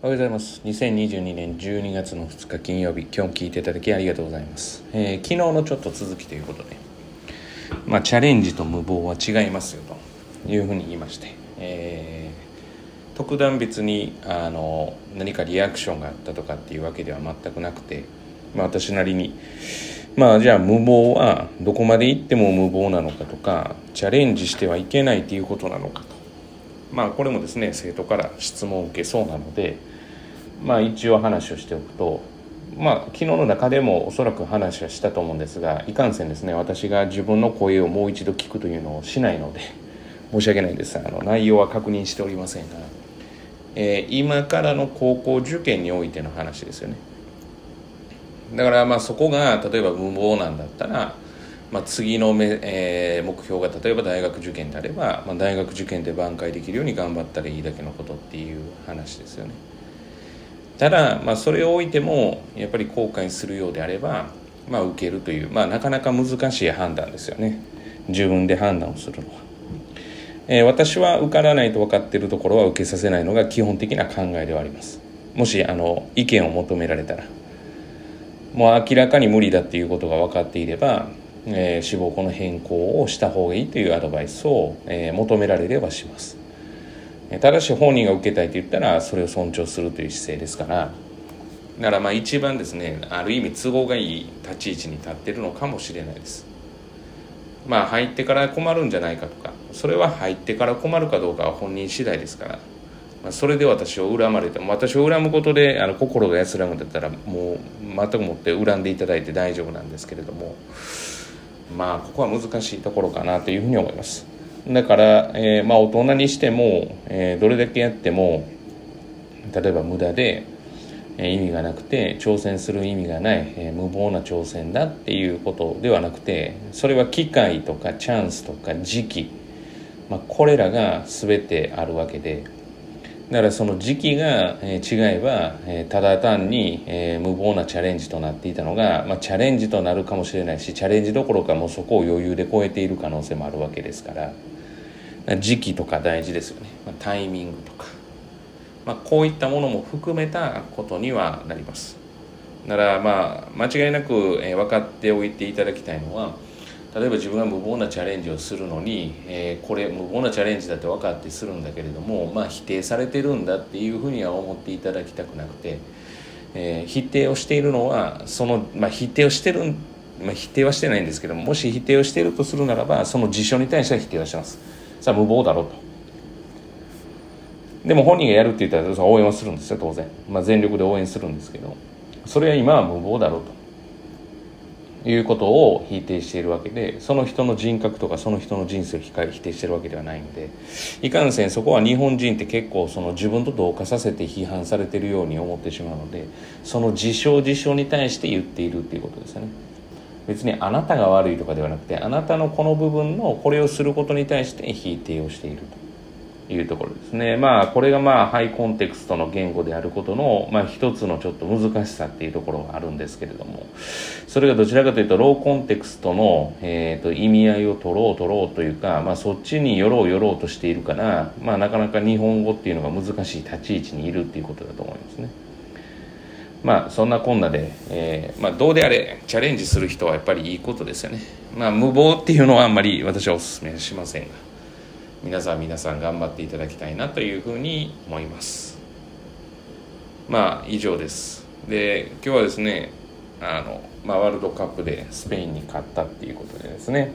おはようございます。2022年12月の2日金曜日今日も聞いていただきありがとうございます、えー、昨日のちょっと続きということで。まあチャレンジと無謀は違いますよと。いうふうに言いまして、えー、特段別にあの何かリアクションがあったとかっていうわけでは全くなくて、まあ、私なりに。まあじゃあ無謀はどこまで行っても無謀なのかとかチャレンジしてはいけないということなのかと。まあこれもですね生徒から質問を受けそうなのでまあ一応話をしておくとまあ昨日の中でもおそらく話はしたと思うんですがいかんせんですね私が自分の声をもう一度聞くというのをしないので申し訳ないです。あの内容は確認しておりませんが、えー、今からの高校受験においての話ですよね。だからまあそこが例えば無謀なんだったらまあ、次のめ、えー、目標が例えば大学受験であれば、まあ、大学受験で挽回できるように頑張ったらいいだけのことっていう話ですよね。ただ、まあ、それを置いてもやっぱり後悔するようであれば、まあ、受けるという、まあ、なかなか難しい判断ですよね。自分で判断をするのは、えー、私は受からないと分かっているところは受けさせないのが基本的な考えではあります。もしあの意見を求められたら。もう明らかに無理だっていうことが分かっていればえー、志望校の変更をした方がいいというアドバイスを、えー、求められればします。ただし本人が受けたいと言ったらそれを尊重するという姿勢ですからだからまあ一番ですねある意味都合がいい立ち位置に立ってるのかもしれないです。まあ入ってから困るんじゃないかとかそれは入ってから困るかどうかは本人次第ですからまあ、それで私を恨まれても私を恨むことであの心が安らぐんだったらもう全くもって恨んでいただいて大丈夫なんですけれどもまあここは難しいところかなというふうに思います。だから、えー、まあ大人にしても、えー、どれだけやっても例えば無駄で、えー、意味がなくて挑戦する意味がない、えー、無謀な挑戦だっていうことではなくてそれは機会とかチャンスとか時期、まあ、これらが全てあるわけでだからその時期が、違えば、ただ単に、無謀なチャレンジとなっていたのが、まあ、チャレンジとなるかもしれないしチャレンジどころかもうそこを余裕で超えている可能性もあるわけですから時期とか大事ですよね、まあ、タイミングとか、まあ、こういったものも含めたことにはなります。だからまあ間違いなく、分かっておいていただきたいのは例えば自分が無謀なチャレンジをするのに、えー、これ無謀なチャレンジだって分かってするんだけれども、まあ、否定されてるんだっていうふうには思っていただきたくなくて、えー、否定をしているのはその、まあ、否定をしてる、まあ、否定はしてないんですけどもし否定をしているとするならばその事象に対しては否定はします。さあ無謀だろうと。でも本人がやるって言ったら応援はするんですよ当然、まあ、全力で応援するんですけどそれは今は無謀だろうと。いうことを否定しているわけでその人の人格とかその人の人生を否定してるわけではないのでいかんせんそこは日本人って結構その自分と同化させて批判されてるように思ってしまうのでその事象事象に対して言っているっていうことですよね。別にあなたが悪いとかではなくてあなたのこの部分のこれをすることに対して否定をしていると。いうところですねまあこれがまあハイコンテクストの言語であることの、まあ、一つのちょっと難しさっていうところがあるんですけれどもそれがどちらかというとローコンテクストの、えー、と意味合いを取ろう取ろうというか、まあ、そっちに寄ろう寄ろうとしているから、まあ、なかなか日本語っていうのが難しい立ち位置にいるっていうことだと思いますね。まあそんなこんなで、えーまあ、どうであれチャレンジする人はやっぱりいいことですよね。まあ無謀っていうのはあんまり私はお勧めしませんが。皆さん皆さん頑張っていただきたいなというふうに思います。まあ以上です。で今日はですねあの、まあ、ワールドカップでスペインに勝ったっていうことでですね。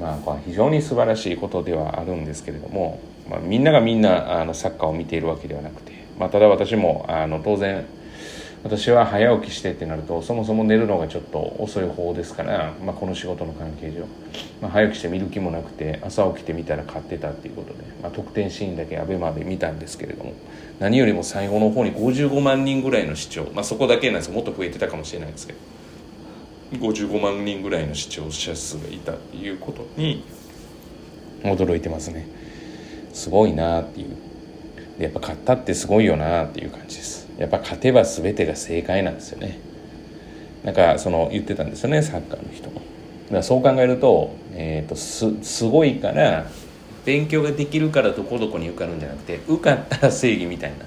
まあこれは非常に素晴らしいことではあるんですけれども、まあ、みんながみんなあのサッカーを見ているわけではなくて、まあ、ただ私もあの当然私は早起きしてってなるとそもそも寝るのがちょっと遅い方ですから、まあ、この仕事の関係上、まあ、早起きして見る気もなくて朝起きてみたら買ってたっていうことで、まあ、得点シーンだけ ABEMA で見たんですけれども何よりも最後の方に55万人ぐらいの視聴、まあ、そこだけなんですもっと増えてたかもしれないですけど55万人ぐらいの視聴者数がいたっていうことに驚いてますね。すごいなっていうでやっぱ勝ったってすごいよなっていう感じです。やっぱ勝てば全てが正解なんですよね。なんかその言ってたんですよねサッカーの人も。だからそう考えると,、えーと、すすごいから勉強ができるからどこどこに受かるんじゃなくて受かったら正義みたいな。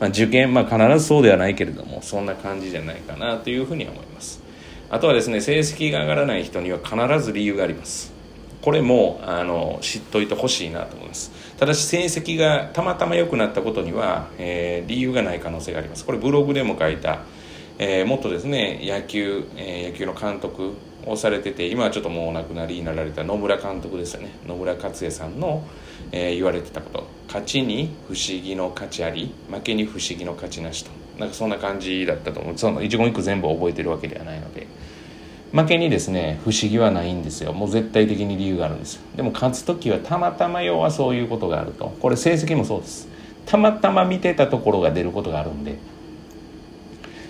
まあ、受験、まあ、必ずそうではないけれどもそんな感じじゃないかなというふうに思います。あとはですね成績が上がらない人には必ず理由があります。これもあの知っといてほしいなと思います。ただし成績がたまたま良くなったことには、えー、理由がない可能性があります。これブログでも書いた、えー、もっとですね野球、えー、野球の監督をされてて今はちょっともうお亡くなりになられた野村監督ですよね。野村克也さんの、えー、言われてたこと。勝ちに不思議の価値あり負けに不思議の価値なしと。なんかそんな感じだったと思う。その一言一句全部覚えてるわけではないので。負けにですね不思議はないんですよ。もう絶対的に理由があるんです。でも勝つ時はたまたま要はそういうことがあると。これ成績もそうです。たまたま見てたところが出ることがあるんで。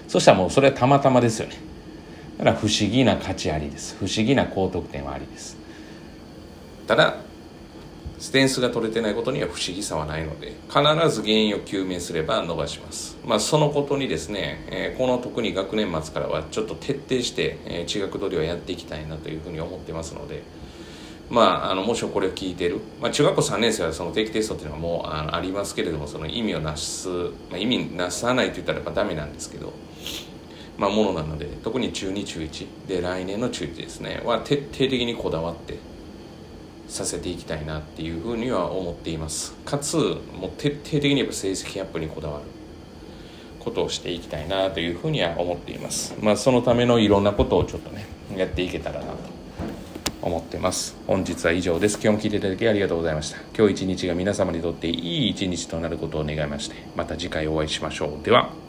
そしたらもうそれはたまたまですよね。だから不思議な価値ありです。不思議な高得点はありです。ただ点数が取れてないことには不思議さはないので必ず原因を究明すれば伸ばします、まあ、そのことにですね、えー、この特に学年末からはちょっと徹底して、えー、地学取りはやっていきたいなというふうに思ってますのでまあ、あのもしこれを聞いてる、まあ、中学校3年生はその定期テストっていうのはもうあありますけれどもその意味をなす、まあ、意味なさないと言ったらやっぱダメなんですけどまあ、ものなので特に中2中1で来年の中1ですねは徹底的にこだわってさせていきたいなっていうふうには思っています。かつもう徹底的にやっぱ成績アップにこだわる。ことをしていきたいなというふうには思っています。まあそのためのいろんなことをちょっとねやっていけたらなと思ってます。本日は以上です。今日も聞いていただきありがとうございました。今日一日が皆様にとっていい一日となることを願いましてまた次回お会いしましょう。では。